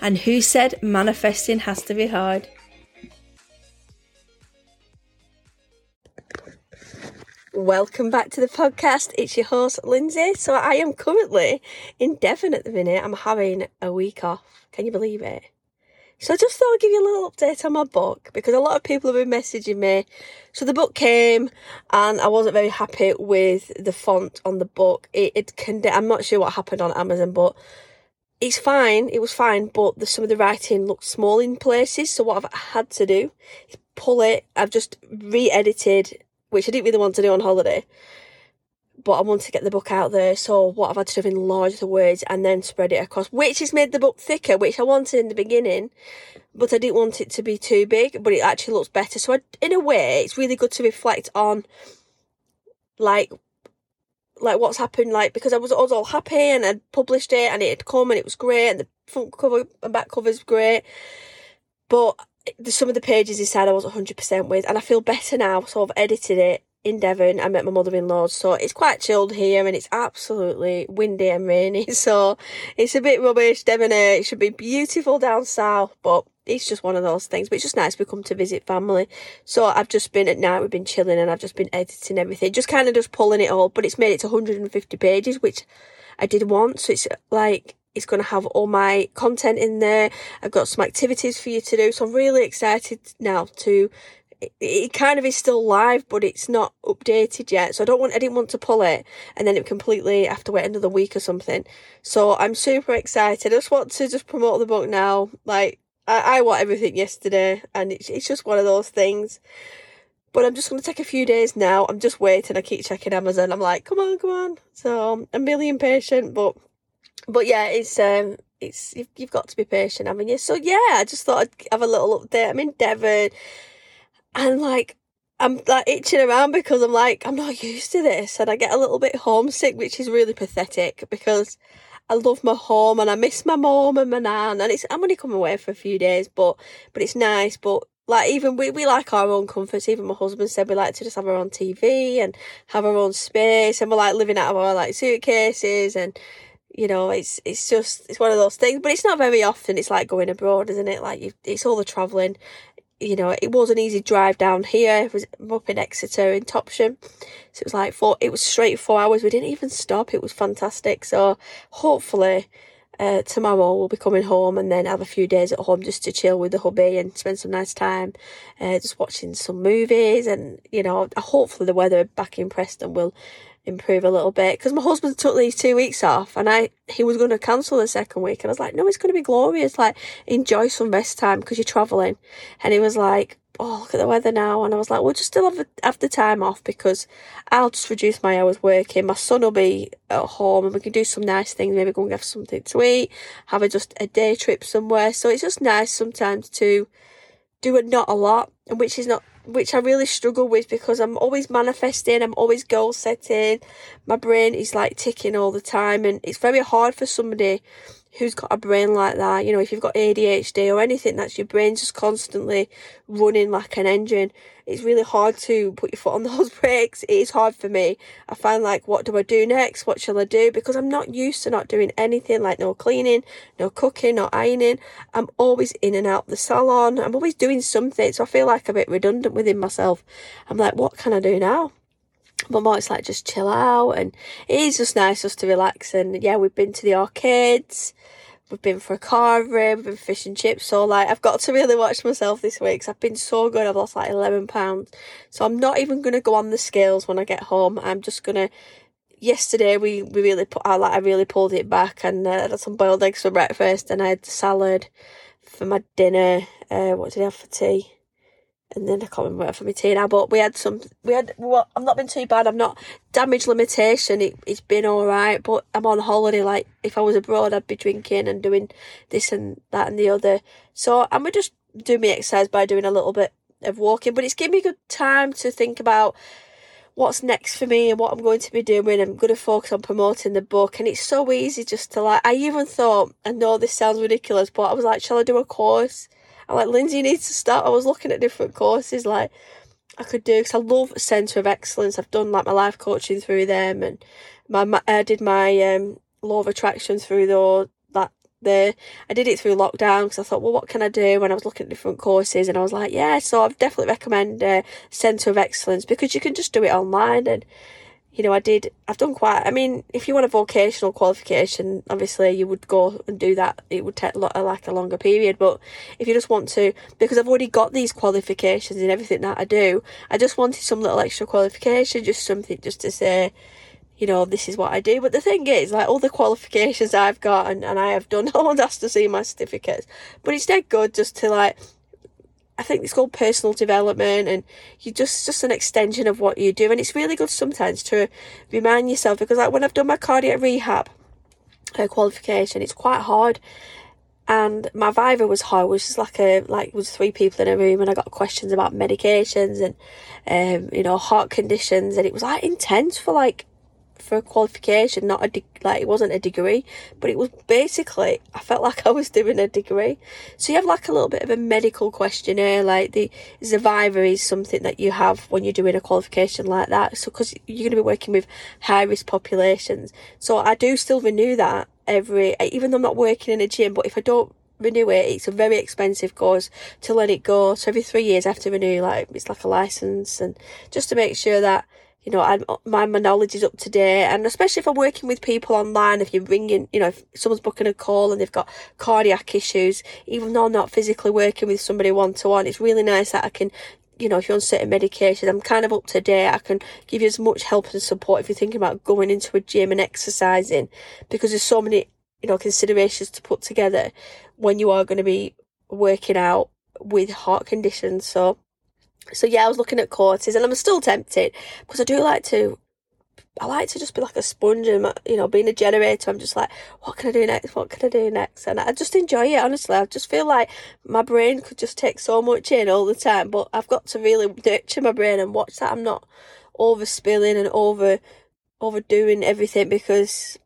And who said manifesting has to be hard? Welcome back to the podcast. It's your host, Lindsay. So, I am currently in Devon at the minute. I'm having a week off. Can you believe it? So I just thought I'd give you a little update on my book because a lot of people have been messaging me. So the book came and I wasn't very happy with the font on the book. It, it can, I'm not sure what happened on Amazon, but it's fine. It was fine, but the, some of the writing looked small in places. So what I've had to do is pull it. I've just re-edited, which I didn't really want to do on holiday but I wanted to get the book out there. So what I've had to do is enlarge the words and then spread it across, which has made the book thicker, which I wanted in the beginning, but I didn't want it to be too big, but it actually looks better. So I, in a way, it's really good to reflect on, like, like what's happened, like, because I was, I was all happy and I'd published it and it had come and it was great and the front cover and back cover's great. But some of the pages inside I wasn't 100% with and I feel better now, so I've edited it in Devon. I met my mother-in-law, so it's quite chilled here and it's absolutely windy and rainy. So it's a bit rubbish. Devon, uh, it should be beautiful down south, but it's just one of those things. But it's just nice we come to visit family. So I've just been at night, we've been chilling and I've just been editing everything, just kind of just pulling it all. But it's made it to 150 pages, which I did want. So it's uh, like it's going to have all my content in there. I've got some activities for you to do. So I'm really excited now to it, kind of is still live, but it's not updated yet. So I don't want, I didn't want to pull it and then it completely have to wait another week or something. So I'm super excited. I just want to just promote the book now. Like I, I want everything yesterday, and it's it's just one of those things. But I'm just going to take a few days now. I'm just waiting. I keep checking Amazon. I'm like, come on, come on. So I'm really impatient, but but yeah, it's um it's you've, you've got to be patient, haven't you? So yeah, I just thought I'd have a little update. I'm in Devon and like I'm like itching around because I'm like I'm not used to this and I get a little bit homesick which is really pathetic because I love my home and I miss my mom and my nan and it's I'm only coming away for a few days but but it's nice but like even we, we like our own comforts. Even my husband said we like to just have our own TV and have our own space and we're like living out of our like suitcases and you know it's it's just it's one of those things but it's not very often it's like going abroad isn't it? Like you, it's all the traveling you know, it was an easy drive down here. It was up in Exeter in Topsham. So it was like four, it was straight four hours. We didn't even stop. It was fantastic. So hopefully, uh, tomorrow we'll be coming home and then have a few days at home just to chill with the hubby and spend some nice time, uh, just watching some movies and, you know, hopefully the weather back in Preston will improve a little bit because my husband took these two weeks off and I he was going to cancel the second week and I was like no it's going to be glorious like enjoy some rest time because you're traveling. And he was like oh look at the weather now and I was like we'll just still have, have the time off because I'll just reduce my hours working. My son will be at home and we can do some nice things maybe go and have something to eat have a just a day trip somewhere. So it's just nice sometimes to do it not a lot and which is not which I really struggle with because I'm always manifesting, I'm always goal setting. My brain is like ticking all the time, and it's very hard for somebody who's got a brain like that. You know, if you've got ADHD or anything, that's your brain's just constantly running like an engine. It's really hard to put your foot on those brakes. It is hard for me. I find like, what do I do next? What shall I do? Because I'm not used to not doing anything like no cleaning, no cooking, no ironing. I'm always in and out the salon. I'm always doing something. So I feel like a bit redundant within myself. I'm like, what can I do now? But more it's like just chill out and it is just nice just to relax and yeah we've been to the arcades we've been for a car ride we've been fish and chips so like I've got to really watch myself this week because I've been so good I've lost like 11 pounds. So I'm not even to go on the scales when I get home I'm just to yesterday we, we really put I like I really pulled it back and uh, I had some boiled eggs for breakfast and I had salad for my dinner uh, what did I have for tea and then I can't remember for my tea now, but we had some, we had, well, I've not been too bad. I'm not damage limitation. It, it's been all right, but I'm on holiday. Like if I was abroad, I'd be drinking and doing this and that and the other. So I'm just do my exercise by doing a little bit of walking, but it's given me good time to think about what's next for me and what I'm going to be doing. I'm going to focus on promoting the book, and it's so easy just to like. I even thought, I know this sounds ridiculous, but I was like, shall I do a course? I'm like, Lindsay needs to start. I was looking at different courses like I could do because I love Centre of Excellence. I've done like my life coaching through them, and my, my I did my um, law of attraction through the that the I did it through lockdown because I thought, well, what can I do? When I was looking at different courses, and I was like, yeah, so I'd definitely recommend uh, Centre of Excellence because you can just do it online and you know, I did, I've done quite, I mean, if you want a vocational qualification, obviously you would go and do that. It would take a, like a longer period. But if you just want to, because I've already got these qualifications in everything that I do, I just wanted some little extra qualification, just something just to say, you know, this is what I do. But the thing is, like all the qualifications I've got and, and I have done, no one has to see my certificates. But it's dead good just to like I think it's called personal development and you just just an extension of what you do and it's really good sometimes to remind yourself because like when I've done my cardiac rehab uh, qualification it's quite hard and my viva was hard which is like a like was three people in a room and I got questions about medications and um you know heart conditions and it was like intense for like for a qualification, not a de- like it wasn't a degree, but it was basically I felt like I was doing a degree. So you have like a little bit of a medical questionnaire, like the viva is something that you have when you're doing a qualification like that. So because you're going to be working with high risk populations, so I do still renew that every, even though I'm not working in a gym, but if I don't renew it. It's a very expensive course to let it go. So every three years I have to renew, like it's like a license, and just to make sure that you know, I'm, my, my knowledge is up to date. And especially if I'm working with people online, if you're ringing, you know, if someone's booking a call and they've got cardiac issues, even though I'm not physically working with somebody one to one, it's really nice that I can, you know, if you're on certain medication, I'm kind of up to date. I can give you as much help and support if you're thinking about going into a gym and exercising because there's so many, you know, considerations to put together when you are going to be working out with heart conditions. So, so yeah, I was looking at courses and I'm still tempted because I do like to I like to just be like a sponge and, you know, being a generator. I'm just like, what can I do next? What can I do next? And I just enjoy it, honestly. I just feel like my brain could just take so much in all the time, but I've got to really nurture my brain and watch that I'm not overspilling and over, overdoing everything because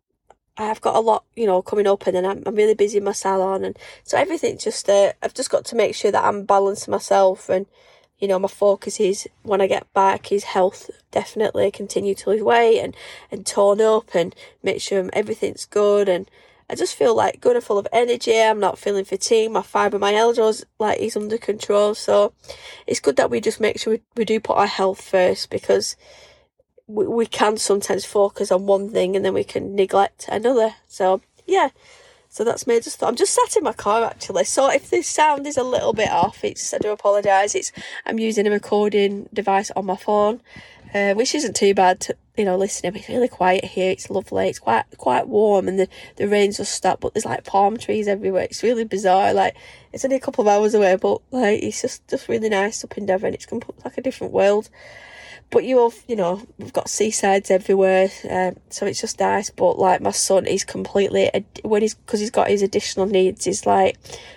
I've got a lot, you know, coming up and then I'm, I'm really busy in my salon. And so everything just, uh, I've just got to make sure that I'm balancing myself and, you know, my focus is when I get back is health, definitely continue to lose weight and, and tone up and make sure everything's good. And I just feel like good and full of energy. I'm not feeling fatigued. My fibromyalgia like is under control. So it's good that we just make sure we, we do put our health first because we, we can sometimes focus on one thing and then we can neglect another. So yeah, so that's me. Just I'm just sat in my car actually. So if the sound is a little bit off, it's I do apologise. It's I'm using a recording device on my phone, uh, which isn't too bad. To, you know, listening. It's really quiet here. It's lovely. It's quite quite warm, and the the rain's just stopped. But there's like palm trees everywhere. It's really bizarre. Like it's only a couple of hours away, but like it's just just really nice up in Devon. It's like a different world but you have, you know, we've got seasides everywhere, um, so it's just nice. But like my son, he's completely when he's because he's got his additional needs. He's like,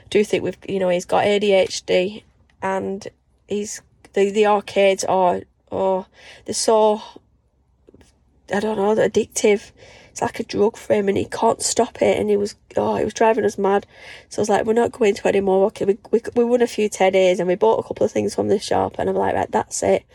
do you think we've, you know, he's got ADHD, and he's the the arcades are oh they're so I don't know, addictive. It's like a drug for him, and he can't stop it. And he was oh, it was driving us mad. So I was like, we're not going to anymore. We we we won a few teddies, and we bought a couple of things from the shop, and I'm like, right, that's it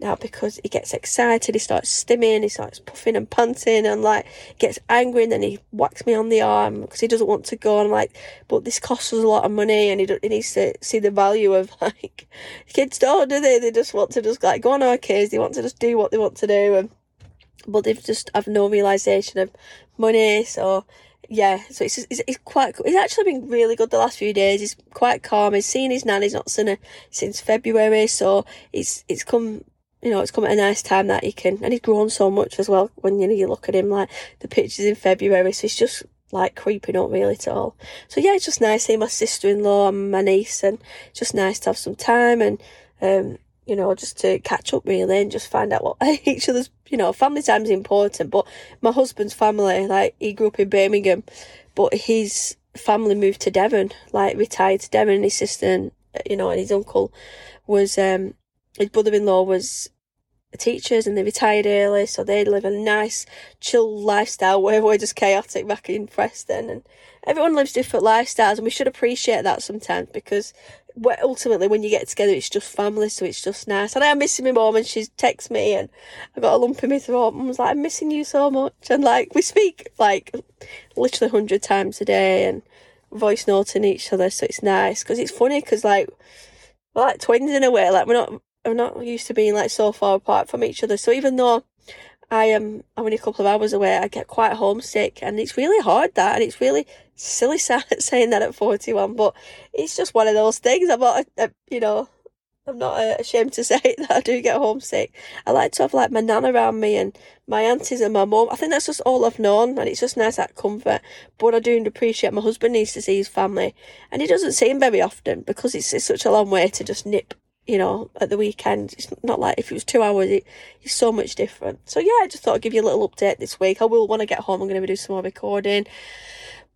now because he gets excited, he starts stimming, he starts puffing and panting, and like gets angry, and then he whacks me on the arm because he doesn't want to go. And I'm like, but this costs us a lot of money, and he, he needs to see the value of like kids don't do they? They just want to just like go on arcades, they want to just do what they want to do, and but they've just have no realization of money, so yeah, so it's, it's, it's quite It's actually been really good the last few days. He's quite calm. He's seen his nan. He's not seen her since February, so it's it's come you know, it's come at a nice time that he can, and he's grown so much as well. When you know you look at him, like the pictures in February, so he's just like creeping up really at all. So yeah, it's just nice seeing my sister in law and my niece, and just nice to have some time and Um, you know, just to catch up really and just find out what each other's, you know, family time is important. But my husband's family, like, he grew up in Birmingham, but his family moved to Devon, like, retired to Devon, and his sister, and, you know, and his uncle was, um, his brother in law was teachers and they retired early, so they live a nice, chill lifestyle where we're just chaotic back in Preston. And everyone lives different lifestyles, and we should appreciate that sometimes because ultimately when you get together, it's just family, so it's just nice. And I am missing my mom and she texts me, and I got a lump in my throat. and was like, "I'm missing you so much," and like we speak like literally hundred times a day, and voice noting each other, so it's nice because it's funny because like we're like twins in a way. Like we're not we're not used to being like so far apart from each other. So even though I am only a couple of hours away, I get quite homesick, and it's really hard that, and it's really silly saying that at forty one, but it's just one of those things. I'm not, a, a, you know, I'm not uh, ashamed to say that I do get homesick. I like to have like my nan around me and my aunties and my mum. I think that's just all I've known, and it's just nice that comfort. But I do appreciate my husband needs to see his family, and he doesn't see him very often because it's, it's such a long way to just nip you know, at the weekend. It's not like if it was two hours, it, it's so much different. So, yeah, I just thought I'd give you a little update this week. I will, want to get home, I'm going to do some more recording.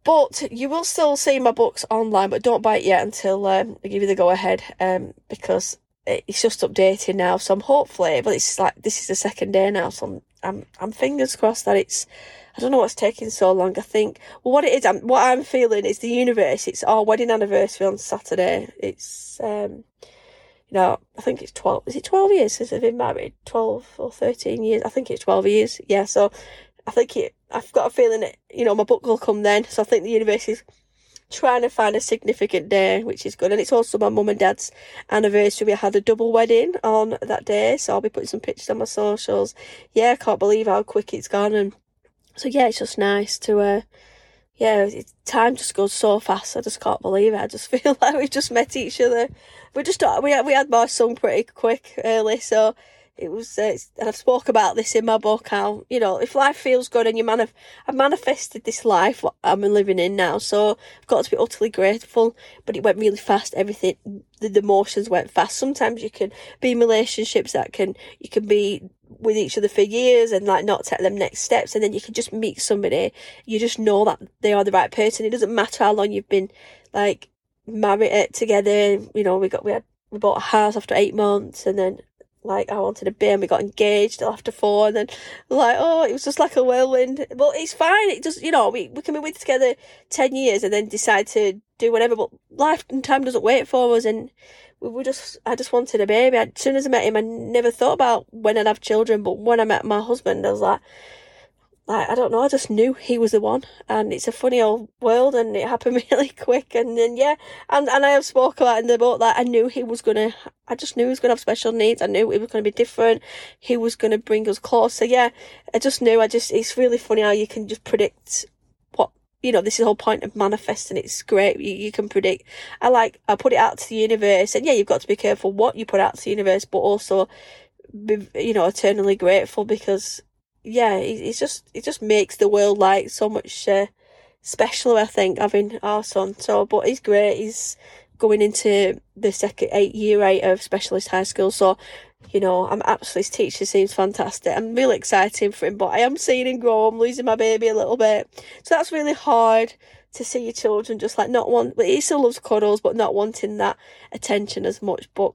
But you will still see my books online, but don't buy it yet until um, I give you the go ahead um, because it's just updating now. So I'm hopefully, but it's like this is the second day now, so I'm I'm, I'm fingers crossed that it's. I don't know what's taking so long. I think well, what it is, I'm, what I'm feeling is the universe. It's our wedding anniversary on Saturday. It's um, you know, I think it's 12, is it 12 years since I've been married? 12 or 13 years? I think it's 12 years. Yeah, so I think it, I've got a feeling that, you know, my book will come then. So I think the universe is trying to find a significant day, which is good. And it's also my mum and dad's anniversary. We had a double wedding on that day. So I'll be putting some pictures on my socials. Yeah, I can't believe how quick it's gone. And so, yeah, it's just nice to, uh, yeah, time just goes so fast. I just can't believe it. I just feel like we've just met each other. We just we had, we had my son pretty quick early, so it was. Uh, I've spoke about this in my book. How you know if life feels good and you manif- I've manifested this life what I'm living in now, so I've got to be utterly grateful. But it went really fast. Everything, the, the emotions went fast. Sometimes you can be in relationships that can you can be with each other for years and like not take them next steps and then you can just meet somebody you just know that they are the right person it doesn't matter how long you've been like married uh, together you know we got we had we bought a house after eight months and then like I wanted a baby and we got engaged after four and then like oh it was just like a whirlwind but it's fine it just you know we, we can be with together 10 years and then decide to do whatever but life and time doesn't wait for us and we were just I just wanted a baby. as soon as I met him, I never thought about when I'd have children. But when I met my husband, I was like, like I don't know, I just knew he was the one. And it's a funny old world, and it happened really quick. And then yeah, and and I have spoke about in the book that I knew he was gonna. I just knew he was gonna have special needs. I knew it was gonna be different. He was gonna bring us closer. Yeah, I just knew. I just it's really funny how you can just predict what, you know, this is the whole point of manifesting. It's great. You, you can predict. I like, I put it out to the universe and yeah, you've got to be careful what you put out to the universe, but also be, you know, eternally grateful because yeah, it, it's just, it just makes the world like so much, uh, special, I think, having our son. So, but he's great. He's going into the second eight year eight of specialist high school. So you know, I'm absolutely, his teacher seems fantastic. I'm really excited for him, but I am seeing him grow. I'm losing my baby a little bit. So that's really hard to see your children just like not want, but he still loves cuddles, but not wanting that attention as much. But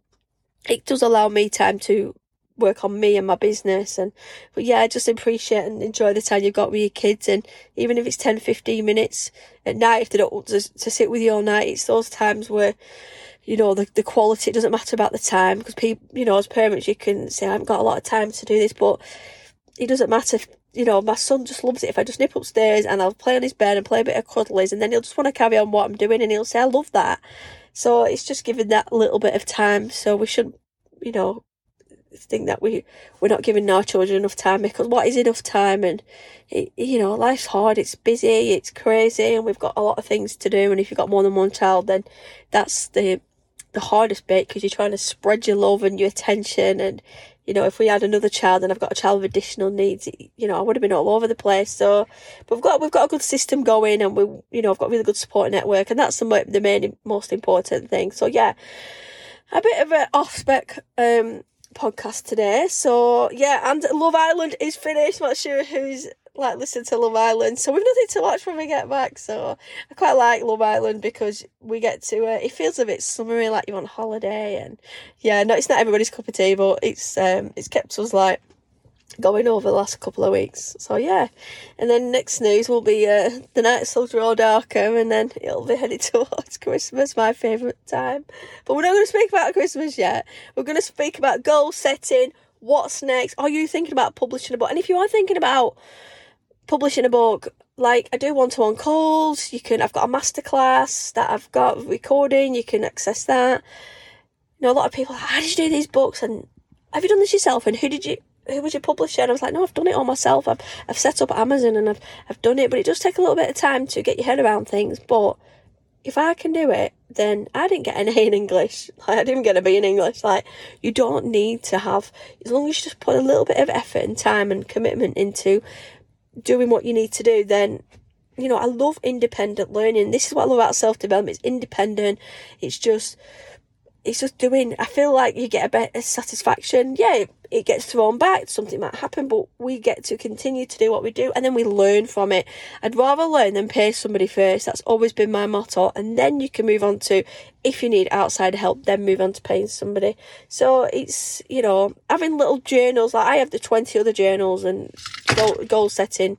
it does allow me time to work on me and my business and but yeah just appreciate and enjoy the time you've got with your kids and even if it's 10 15 minutes at night if they don't want to, to sit with you all night it's those times where you know, the, the quality, it doesn't matter about the time because people, you know, as parents, you can say, I haven't got a lot of time to do this, but it doesn't matter. If, you know, my son just loves it. If I just nip upstairs and I'll play on his bed and play a bit of cuddlies and then he'll just want to carry on what I'm doing and he'll say, I love that. So it's just giving that little bit of time. So we shouldn't, you know, think that we we're not giving our children enough time because what is enough time? And it, you know life's hard it's busy it's crazy and we've got a lot of things to do. And if you've got more than one child then that's the the hardest bit because you're trying to spread your love and your attention. And you know if we had another child and I've got a child with additional needs you know I would have been all over the place. So but we've got we've got a good system going and we you know I've got a really good support network and that's the the main most important thing. So yeah a bit of an off spec um, podcast today. So yeah, and Love Island is finished. I'm not sure who's like listen to Love Island. So we've nothing to watch when we get back. So I quite like Love Island because we get to. Uh, it feels a bit summery, like you're on holiday, and yeah, no, it's not everybody's cup of tea, but it's um, it's kept us like going over the last couple of weeks. So yeah, and then next news will be uh, the nights will draw darker, and then it'll be headed towards Christmas, my favourite time. But we're not going to speak about Christmas yet. We're going to speak about goal setting. What's next? Are you thinking about publishing a book? And if you are thinking about publishing a book, like I do one-to-one calls. You can. I've got a masterclass that I've got recording. You can access that. You know, a lot of people. How did you do these books? And have you done this yourself? And who did you? Who was your publisher? And I was like, no, I've done it all myself. I've I've set up Amazon and I've I've done it, but it does take a little bit of time to get your head around things. But if I can do it, then I didn't get an A in English. Like I didn't get a B in English. Like you don't need to have as long as you just put a little bit of effort and time and commitment into doing what you need to do, then you know, I love independent learning. This is what I love about self development. It's independent. It's just it's just doing I feel like you get a better satisfaction. Yeah, it, gets thrown back, something might happen, but we get to continue to do what we do and then we learn from it. I'd rather learn than pay somebody first. That's always been my motto. And then you can move on to if you need outside help, then move on to paying somebody. So it's, you know, having little journals, like I have the 20 other journals and goal, goal setting.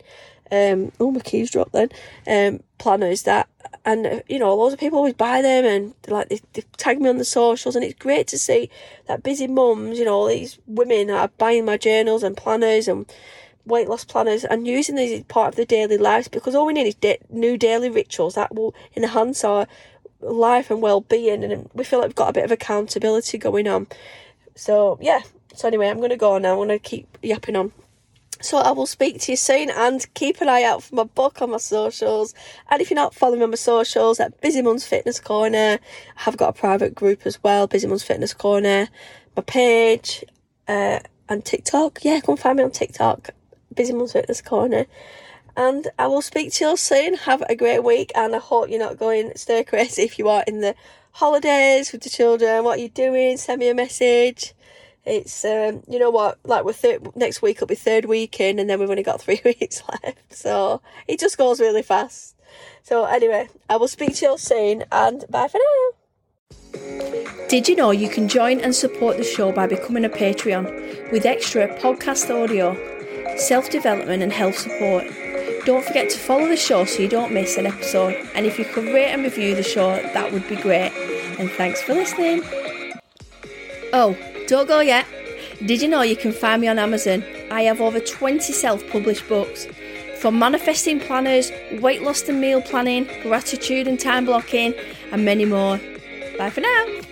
Um, oh, my keys dropped then. Um, planners that and you know loads of people always buy them and like they, they tag me on the socials and it's great to see that busy mums you know all these women are buying my journals and planners and weight loss planners and using these as part of their daily lives because all we need is new daily rituals that will enhance our life and well-being and we feel like we've got a bit of accountability going on. So yeah. So anyway i'm going to go now. I'm going to keep yapping on so I will speak to you soon and keep an eye out for my book on my socials. And if you're not following me on my socials at Busy Mums Fitness Corner, I have got a private group as well, Busy Mums Fitness Corner, my page, uh, and TikTok. Yeah, come find me on TikTok, Busy Mums Fitness Corner. And I will speak to you soon. Have a great week and I hope you're not going stir crazy if you are in the holidays with the children. What are you doing? Send me a message it's um, you know what? Like we're third next week will be third week in and then we've only got three weeks left. So it just goes really fast. So anyway i will speak to you all soon and bye for now. Did you know you can join and support the show by becoming a patreon with extra podcast audio self-development and health support? Don't forget to follow the show so you don't miss an episode. And if you could rate and review the show that would be great. And thanks for listening. Oh don't go yet. Did you know you can find me on Amazon? I have over 20 self published books. From manifesting planners, weight loss and meal planning, gratitude and time blocking, and many more. Bye for now.